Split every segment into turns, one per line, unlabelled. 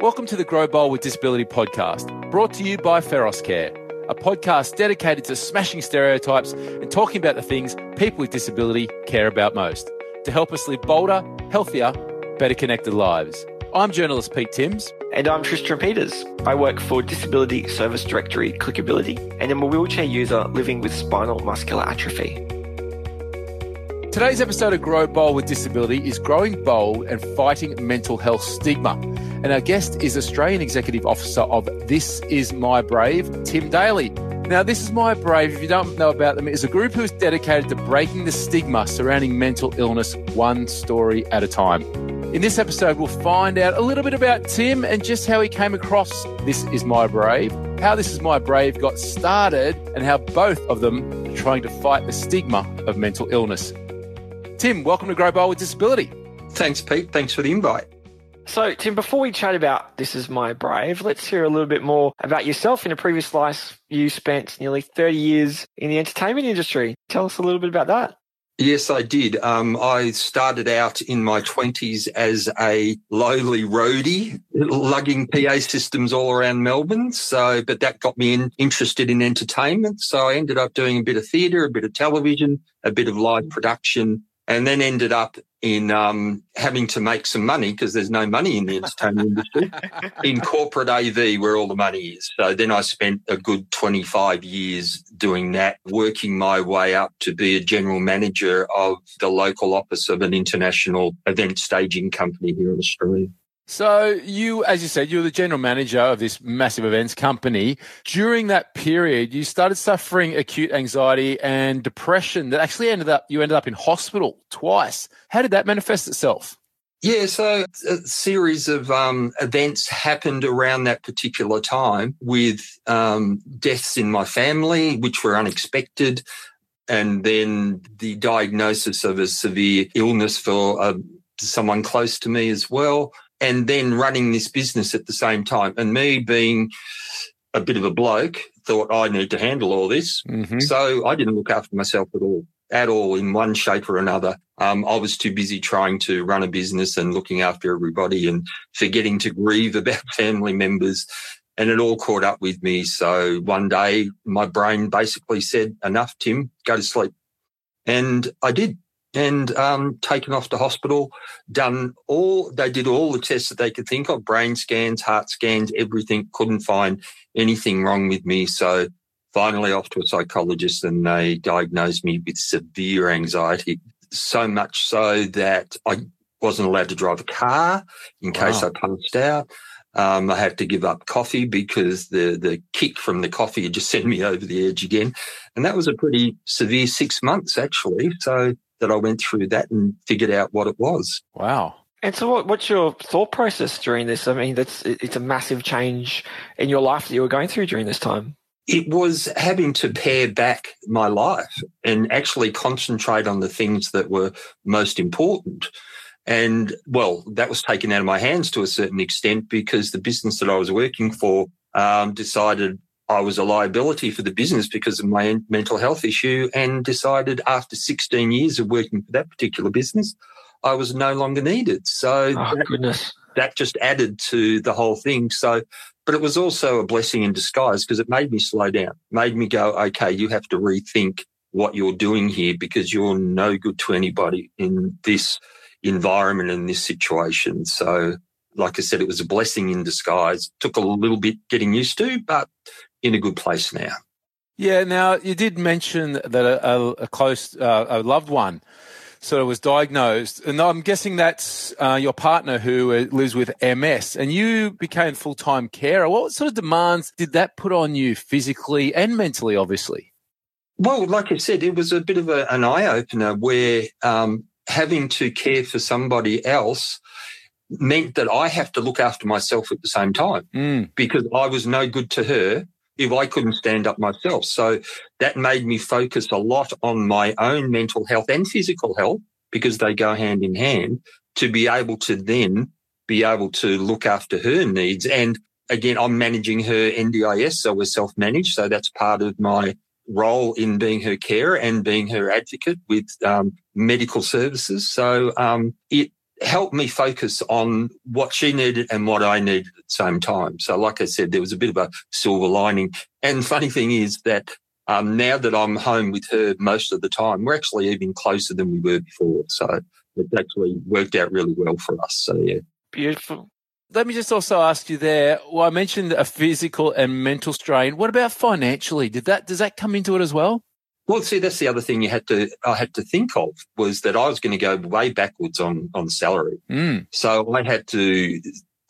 Welcome to the Grow Bold with Disability podcast, brought to you by Feros Care, a podcast dedicated to smashing stereotypes and talking about the things people with disability care about most to help us live bolder, healthier, better connected lives. I'm journalist Pete Timms.
And I'm Tristan Peters. I work for Disability Service Directory Clickability and am a wheelchair user living with spinal muscular atrophy.
Today's episode of Grow Bold with Disability is Growing Bold and Fighting Mental Health Stigma. And our guest is Australian Executive Officer of This Is My Brave, Tim Daly. Now, This Is My Brave, if you don't know about them, is a group who is dedicated to breaking the stigma surrounding mental illness one story at a time. In this episode, we'll find out a little bit about Tim and just how he came across This Is My Brave, how This Is My Brave got started, and how both of them are trying to fight the stigma of mental illness. Tim, welcome to Grow Bold with Disability.
Thanks, Pete. Thanks for the invite.
So, Tim, before we chat about This Is My Brave, let's hear a little bit more about yourself. In a previous life, you spent nearly 30 years in the entertainment industry. Tell us a little bit about that.
Yes, I did. Um, I started out in my 20s as a lowly roadie, lugging PA systems all around Melbourne. So, but that got me in, interested in entertainment. So I ended up doing a bit of theatre, a bit of television, a bit of live production, and then ended up in um, having to make some money because there's no money in the entertainment industry in corporate AV where all the money is. So then I spent a good 25 years doing that, working my way up to be a general manager of the local office of an international event staging company here in Australia.
So you, as you said, you were the general manager of this massive events company. During that period, you started suffering acute anxiety and depression that actually ended up, you ended up in hospital twice. How did that manifest itself?
Yeah, so a series of um, events happened around that particular time with um, deaths in my family, which were unexpected, and then the diagnosis of a severe illness for uh, someone close to me as well and then running this business at the same time. And me being a bit of a bloke, thought I need to handle all this. Mm-hmm. So I didn't look after myself at all, at all in one shape or another. Um, I was too busy trying to run a business and looking after everybody and forgetting to grieve about family members. And it all caught up with me. So one day my brain basically said, enough, Tim, go to sleep. And I did and um, taken off to hospital. Done all they did all the tests that they could think of: brain scans, heart scans, everything. Couldn't find anything wrong with me. So finally, off to a psychologist, and they diagnosed me with severe anxiety. So much so that I wasn't allowed to drive a car in case. I passed out. Um, I had to give up coffee because the the kick from the coffee had just sent me over the edge again, and that was a pretty severe six months actually. So that I went through that and figured out what it was.
Wow.
And so, what, what's your thought process during this? I mean, that's it's a massive change in your life that you were going through during this time.
It was having to pare back my life and actually concentrate on the things that were most important. And well, that was taken out of my hands to a certain extent because the business that I was working for um, decided I was a liability for the business because of my mental health issue and decided after 16 years of working for that particular business, I was no longer needed. So
oh, that, goodness.
that just added to the whole thing. So, but it was also a blessing in disguise because it made me slow down, made me go, okay, you have to rethink what you're doing here because you're no good to anybody in this environment in this situation. So, like I said, it was a blessing in disguise. It took a little bit getting used to, but in a good place now.
Yeah. Now you did mention that a, a close, uh, a loved one sort of was diagnosed, and I'm guessing that's uh, your partner who uh, lives with MS, and you became full time carer. What sort of demands did that put on you physically and mentally? Obviously.
Well, like I said, it was a bit of a, an eye opener where um, having to care for somebody else meant that I have to look after myself at the same time mm. because I was no good to her if I couldn't stand up myself. So that made me focus a lot on my own mental health and physical health because they go hand in hand to be able to then be able to look after her needs. And again, I'm managing her NDIS, so we're self managed. So that's part of my role in being her carer and being her advocate with um, medical services. So um, it helped me focus on what she needed and what I needed at the same time. So, like I said, there was a bit of a silver lining. And funny thing is that um, now that I'm home with her most of the time, we're actually even closer than we were before. So it's actually worked out really well for us. So yeah.
Beautiful.
Let me just also ask you there. Well, I mentioned a physical and mental strain. What about financially? Did that does that come into it as well?
Well, see, that's the other thing you had to I had to think of was that I was going to go way backwards on on salary.
Mm.
So I had to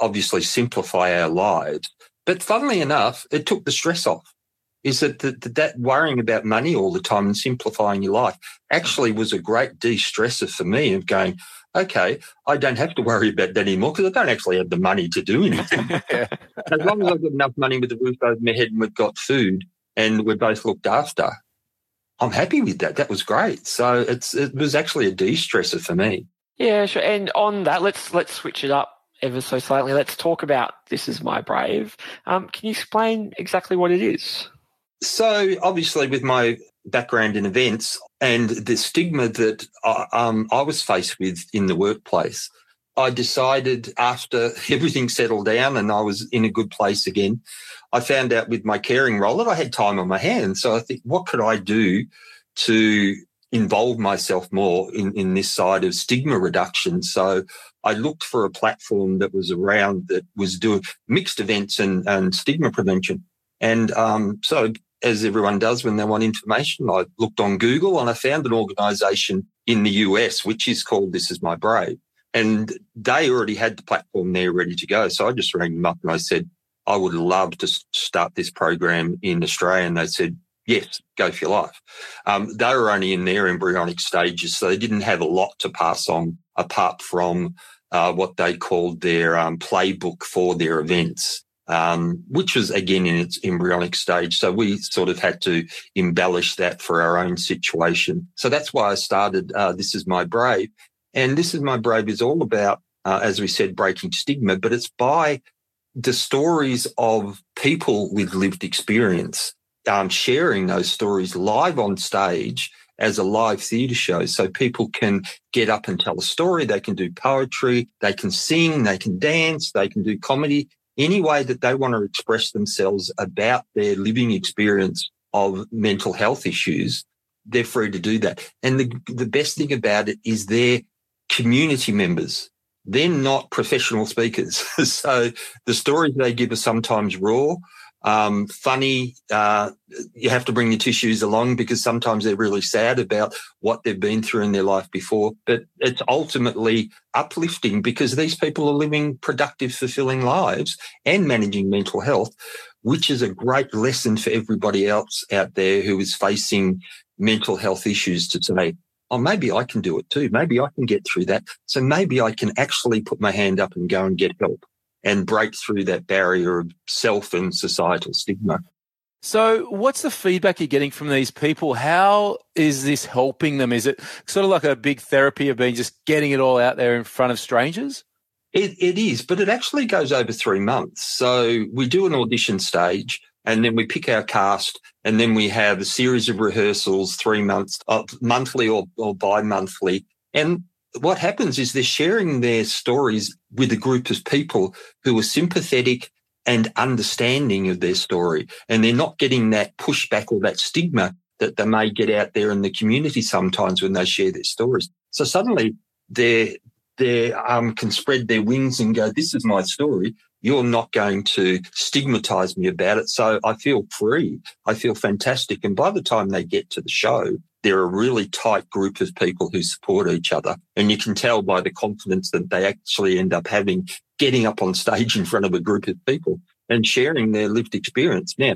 obviously simplify our lives. But funnily enough, it took the stress off. Is that, that that worrying about money all the time and simplifying your life actually was a great de-stressor for me of going, okay, I don't have to worry about that anymore because I don't actually have the money to do anything.
Yeah.
as long as I've got enough money with the roof over my head and we've got food and we're both looked after, I'm happy with that. That was great. So it's it was actually a de-stressor for me.
Yeah, sure. And on that, let's let's switch it up ever so slightly. Let's talk about this is my brave. Um, can you explain exactly what it is?
So obviously, with my background in events and the stigma that I, um, I was faced with in the workplace, I decided after everything settled down and I was in a good place again, I found out with my caring role that I had time on my hands. So I think, what could I do to involve myself more in, in this side of stigma reduction? So I looked for a platform that was around that was doing mixed events and, and stigma prevention. And um, so, as everyone does when they want information, I looked on Google and I found an organization in the US, which is called This Is My Brave. And they already had the platform there ready to go. So I just rang them up and I said, I would love to start this program in Australia. And they said, yes, go for your life. Um, they were only in their embryonic stages, so they didn't have a lot to pass on apart from uh, what they called their um, playbook for their events. Um, which was again in its embryonic stage. So we sort of had to embellish that for our own situation. So that's why I started uh, This Is My Brave. And This Is My Brave is all about, uh, as we said, breaking stigma, but it's by the stories of people with lived experience, um, sharing those stories live on stage as a live theatre show. So people can get up and tell a story. They can do poetry. They can sing. They can dance. They can do comedy. Any way that they want to express themselves about their living experience of mental health issues, they're free to do that. And the, the best thing about it is they're community members they're not professional speakers. so the stories they give are sometimes raw, um, funny. Uh, you have to bring your tissues along because sometimes they're really sad about what they've been through in their life before. But it's ultimately uplifting because these people are living productive, fulfilling lives and managing mental health, which is a great lesson for everybody else out there who is facing mental health issues to say, oh, maybe I can do it too. Maybe I can get through that. So maybe I can actually put my hand up and go and get help and break through that barrier of self and societal stigma.
So, what's the feedback you're getting from these people? How is this helping them? Is it sort of like a big therapy of being just getting it all out there in front of strangers?
It, it is, but it actually goes over three months. So, we do an audition stage and then we pick our cast and then we have a series of rehearsals three months uh, monthly or, or bi-monthly. And what happens is they're sharing their stories with a group of people who are sympathetic and understanding of their story and they're not getting that pushback or that stigma that they may get out there in the community sometimes when they share their stories. So suddenly they they um, can spread their wings and go this is my story you're not going to stigmatize me about it. So I feel free. I feel fantastic. And by the time they get to the show, they're a really tight group of people who support each other. And you can tell by the confidence that they actually end up having getting up on stage in front of a group of people and sharing their lived experience. Now,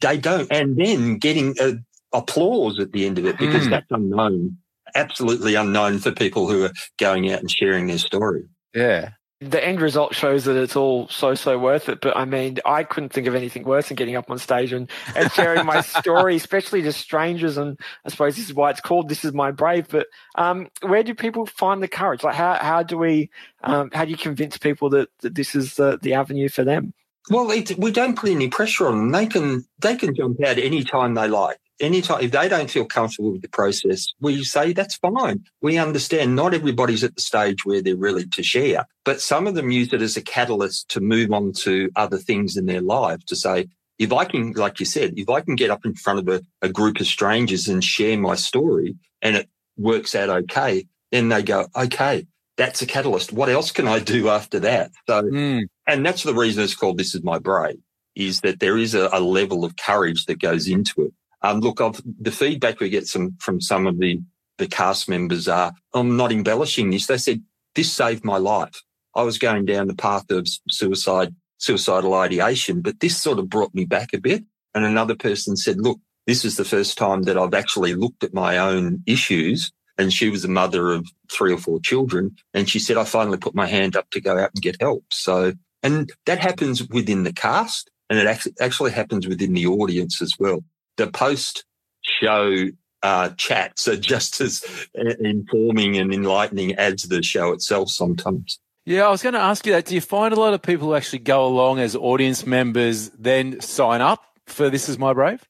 they don't, and then getting uh, applause at the end of it because mm. that's unknown, absolutely unknown for people who are going out and sharing their story.
Yeah
the end result shows that it's all so so worth it. But I mean, I couldn't think of anything worse than getting up on stage and, and sharing my story, especially to strangers. And I suppose this is why it's called "This Is My Brave." But um, where do people find the courage? Like, how how do we um, how do you convince people that, that this is the, the avenue for them?
Well, it, we don't put any pressure on them. They can they can jump out any time they like. Anytime if they don't feel comfortable with the process, we say that's fine. We understand not everybody's at the stage where they're really to share, but some of them use it as a catalyst to move on to other things in their life to say, if I can, like you said, if I can get up in front of a, a group of strangers and share my story and it works out okay, then they go, okay, that's a catalyst. What else can I do after that? So, mm. and that's the reason it's called This Is My Brave is that there is a, a level of courage that goes into it. Um, look, I've, the feedback we get some, from some of the, the cast members are, I'm not embellishing this. They said, this saved my life. I was going down the path of suicide, suicidal ideation, but this sort of brought me back a bit. And another person said, look, this is the first time that I've actually looked at my own issues. And she was a mother of three or four children. And she said, I finally put my hand up to go out and get help. So, and that happens within the cast and it actually, actually happens within the audience as well. The post show uh, chats are just as informing and enlightening as the show itself sometimes.
Yeah, I was going to ask you that. Do you find a lot of people who actually go along as audience members then sign up for This Is My Brave?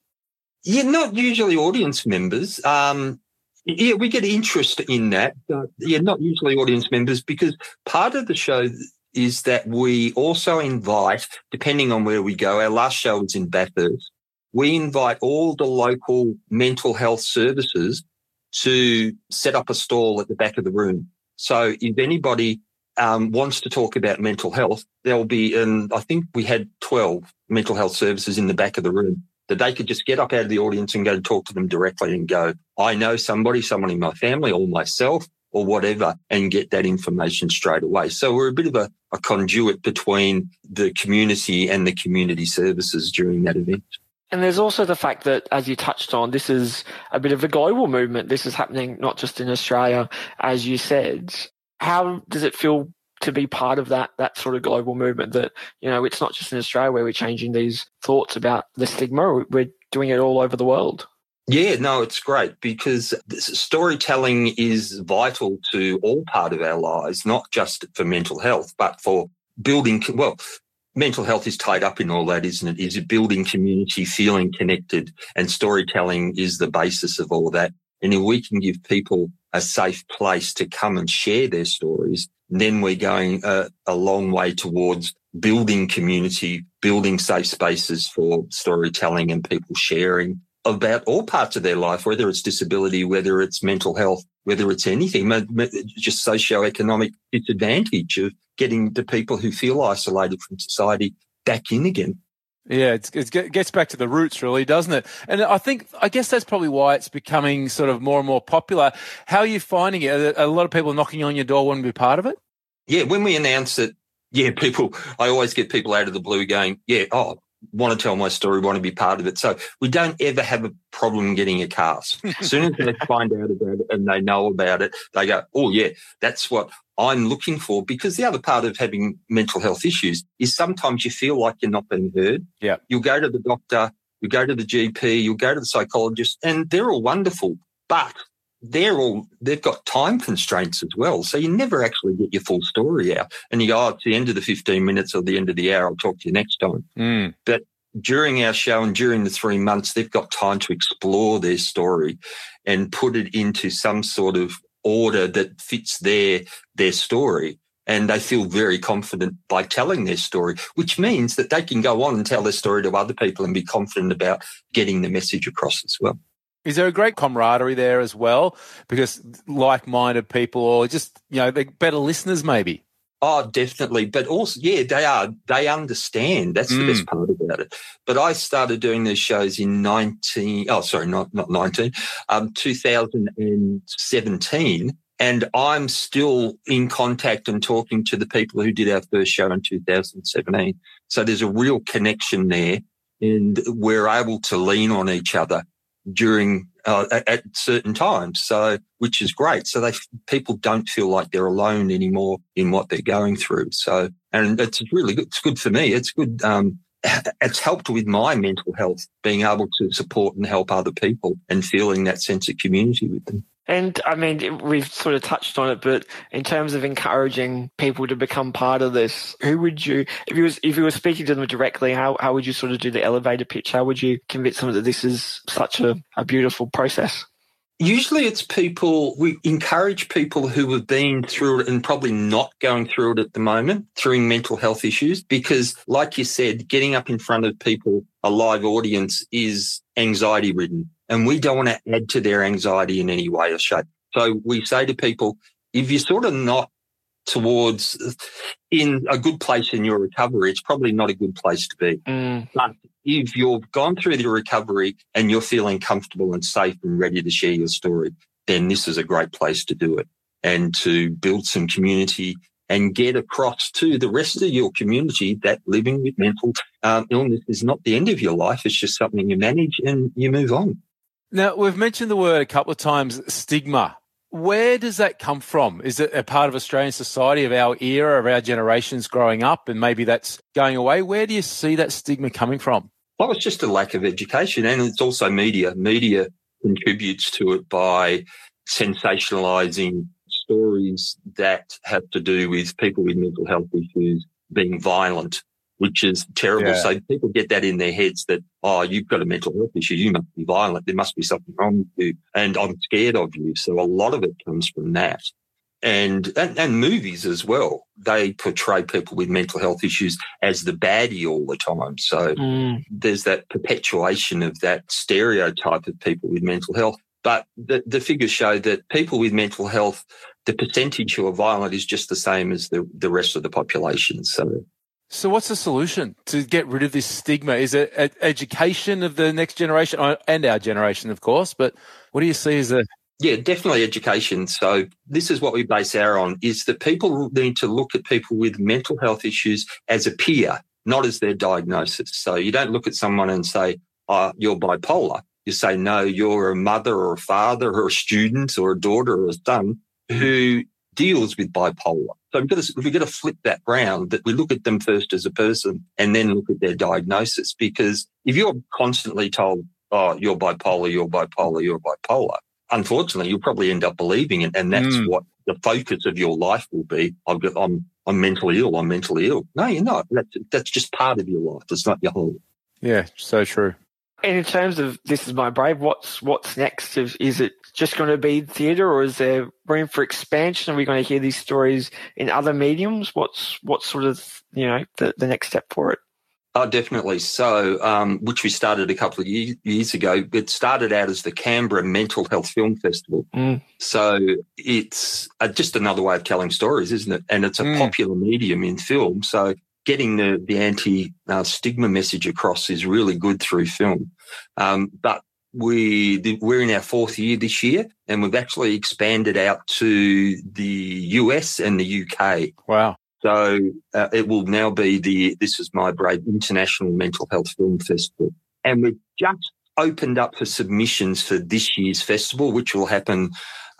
Yeah, not usually audience members. Um, yeah, we get interest in that. But yeah, not usually audience members because part of the show is that we also invite, depending on where we go, our last show was in Bathurst, we invite all the local mental health services to set up a stall at the back of the room. So if anybody um, wants to talk about mental health, there'll be, and I think we had 12 mental health services in the back of the room that they could just get up out of the audience and go and talk to them directly and go, I know somebody, someone in my family or myself or whatever and get that information straight away. So we're a bit of a, a conduit between the community and the community services during that event.
And there's also the fact that, as you touched on, this is a bit of a global movement. This is happening not just in Australia, as you said. How does it feel to be part of that that sort of global movement? That you know, it's not just in Australia where we're changing these thoughts about the stigma. We're doing it all over the world.
Yeah, no, it's great because storytelling is vital to all part of our lives, not just for mental health, but for building. Well, mental health is tied up in all that, isn't it? Is it building community, feeling connected, and storytelling is the basis of all that. And if we can give people a safe place to come and share their stories, then we're going a, a long way towards building community, building safe spaces for storytelling and people sharing about all parts of their life, whether it's disability, whether it's mental health, whether it's anything, just socio-economic disadvantage of getting the people who feel isolated from society back in again.
Yeah, it gets back to the roots, really, doesn't it? And I think, I guess that's probably why it's becoming sort of more and more popular. How are you finding it? Are a lot of people knocking on your door wanting to be part of it?
Yeah, when we announce it, yeah, people, I always get people out of the blue going, yeah, oh, want to tell my story, want to be part of it. So we don't ever have a problem getting a cast. As soon as they find out about it and they know about it, they go, oh, yeah, that's what I'm looking for. Because the other part of having mental health issues is sometimes you feel like you're not being heard.
Yeah.
You'll go to the doctor, you go to the GP, you'll go to the psychologist, and they're all wonderful. But they're all they've got time constraints as well. So you never actually get your full story out. And you go, oh, it's the end of the 15 minutes or the end of the hour, I'll talk to you next time.
Mm.
But during our show and during the three months, they've got time to explore their story and put it into some sort of order that fits their their story. And they feel very confident by telling their story, which means that they can go on and tell their story to other people and be confident about getting the message across as well.
Is there a great camaraderie there as well? Because like-minded people, or just you know, they're better listeners, maybe.
Oh, definitely. But also, yeah, they are. They understand. That's mm. the best mm. part about it. But I started doing these shows in nineteen. Oh, sorry, not not nineteen. Um, two thousand and seventeen. And I'm still in contact and talking to the people who did our first show in 2017. So there's a real connection there and we're able to lean on each other during uh, at, at, certain times. So, which is great. So they people don't feel like they're alone anymore in what they're going through. So, and it's really good. It's good for me. It's good. Um, it's helped with my mental health, being able to support and help other people and feeling that sense of community with them.
And I mean, we've sort of touched on it, but in terms of encouraging people to become part of this, who would you, if you was if you were speaking to them directly, how how would you sort of do the elevator pitch? How would you convince them that this is such a, a beautiful process?
Usually it's people, we encourage people who have been through it and probably not going through it at the moment, through mental health issues, because like you said, getting up in front of people, a live audience is anxiety ridden and we don't want to add to their anxiety in any way or shape. So we say to people, if you're sort of not towards in a good place in your recovery, it's probably not a good place to be.
Mm.
But if you've gone through the recovery and you're feeling comfortable and safe and ready to share your story, then this is a great place to do it and to build some community and get across to the rest of your community that living with mental um, illness is not the end of your life. It's just something you manage and you move on.
Now, we've mentioned the word a couple of times stigma. Where does that come from? Is it a part of Australian society of our era, of our generations growing up, and maybe that's going away? Where do you see that stigma coming from?
Well, it's just a lack of education, and it's also media. Media contributes to it by sensationalizing stories that have to do with people with mental health issues being violent, which is terrible.
Yeah.
So people get that in their heads that, oh, you've got a mental health issue. You must be violent. There must be something wrong with you. And I'm scared of you. So a lot of it comes from that. And, and, and movies as well. They portray people with mental health issues as the baddie all the time. So
Mm.
there's that perpetuation of that stereotype of people with mental health. But the, the figures show that people with mental health, the percentage who are violent is just the same as the, the rest of the population. So
So, what's the solution to get rid of this stigma? Is it education of the next generation and our generation, of course? But what do you see as a
yeah, definitely education. So this is what we base our on is that people need to look at people with mental health issues as a peer, not as their diagnosis. So you don't look at someone and say, oh, you're bipolar. You say, no, you're a mother or a father or a student or a daughter or a son who deals with bipolar. So we've got to, we've got to flip that round that we look at them first as a person and then look at their diagnosis. Because if you're constantly told, oh, you're bipolar, you're bipolar, you're bipolar, unfortunately, you'll probably end up believing it. And that's
Mm.
what the focus of your life will be. I've got, I'm, I'm mentally ill. I'm mentally ill. No, you're not. That's, that's just part of your life. It's not your whole.
yeah, so true.
And in terms of this is my brave, what's what's next? Is, it just going to be theatre, or is there room for expansion? Are we going to hear these stories in other mediums? What's what's sort of you know the, the next step for it?
Oh, definitely. So, um, which we started a couple of years, years ago. It started out as the Canberra Mental Health Film Festival.
Mm.
So it's uh, just another way of telling stories, isn't it? And it's a
Mm.
popular medium in film. So getting the, the anti uh, stigma message across is really good through film. Um, but we, the, we're in our fourth year this year and we've actually expanded out to the US and the UK.
Wow.
So uh, it will now be the This Is My Brave International Mental Health Film Festival. And we've just opened up for submissions for this year's festival, which will happen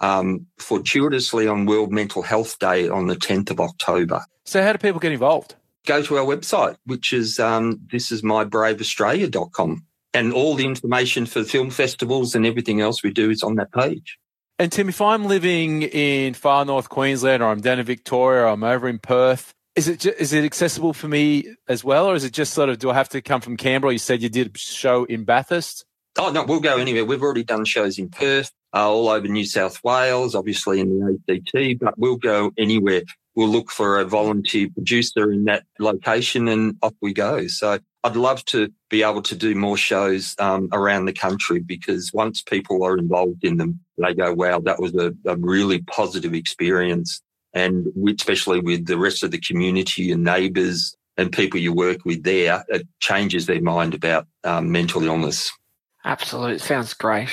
um, fortuitously on World Mental Health Day on the 10th of October.
So, how do people get involved?
Go to our website, which is um, thisismybraveaustralia.com. And all the information for film festivals and everything else we do is on that page.
And Tim, if I'm living in far north Queensland or I'm down in Victoria or I'm over in Perth, is it ju- is it accessible for me as well, or is it just sort of do I have to come from Canberra? You said you did a show in Bathurst.
Oh, no, we'll go anywhere. We've already done shows in Perth, uh, all over New South Wales, obviously in the ACT, but we'll go anywhere. We'll look for a volunteer producer in that location and off we go. So I'd love to be able to do more shows um, around the country because once people are involved in them, they go, wow, that was a, a really positive experience. And we, especially with the rest of the community and neighbours and people you work with there, it changes their mind about um, mental illness.
Absolutely. Sounds great.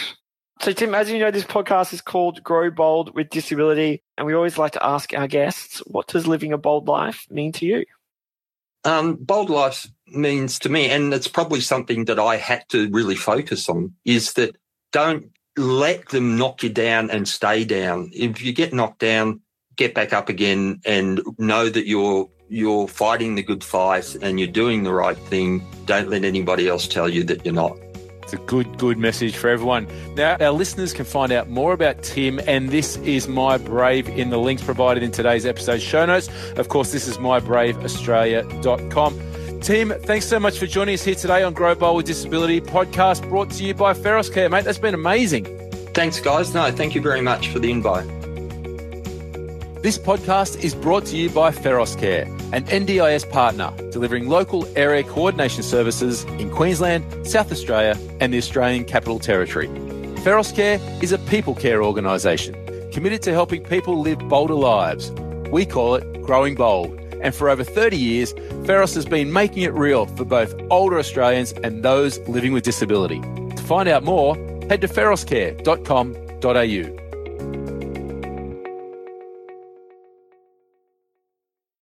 So, Tim, as you know, this podcast is called Grow Bold with Disability. And we always like to ask our guests, what does living a bold life mean to you?
Um, bold life means to me, and it's probably something that I had to really focus on, is that don't let them knock you down and stay down. If you get knocked down, get back up again and know that you're you're fighting the good fight and you're doing the right thing. Don't let anybody else tell you that you're not.
It's a good, good message for everyone. Now, our listeners can find out more about Tim, and this is My Brave in the links provided in today's episode show notes. Of course, this is mybraveaustralia.com. Tim, thanks so much for joining us here today on Grow Bold with Disability podcast brought to you by Feros Care, mate. That's been amazing.
Thanks, guys. No, thank you very much for the invite.
This podcast is brought to you by Feros Care, an NDIS partner delivering local area coordination services in Queensland, South Australia, and the Australian Capital Territory. Feros Care is a people care organisation committed to helping people live bolder lives. We call it Growing Bold and for over 30 years, Feros has been making it real for both older Australians and those living with disability. To find out more, head to feroscare.com.au.